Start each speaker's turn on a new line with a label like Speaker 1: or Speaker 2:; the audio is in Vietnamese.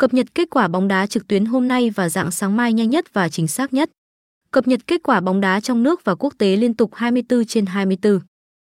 Speaker 1: Cập nhật kết quả bóng đá trực tuyến hôm nay và dạng sáng mai nhanh nhất và chính xác nhất. Cập nhật kết quả bóng đá trong nước và quốc tế liên tục 24 trên 24.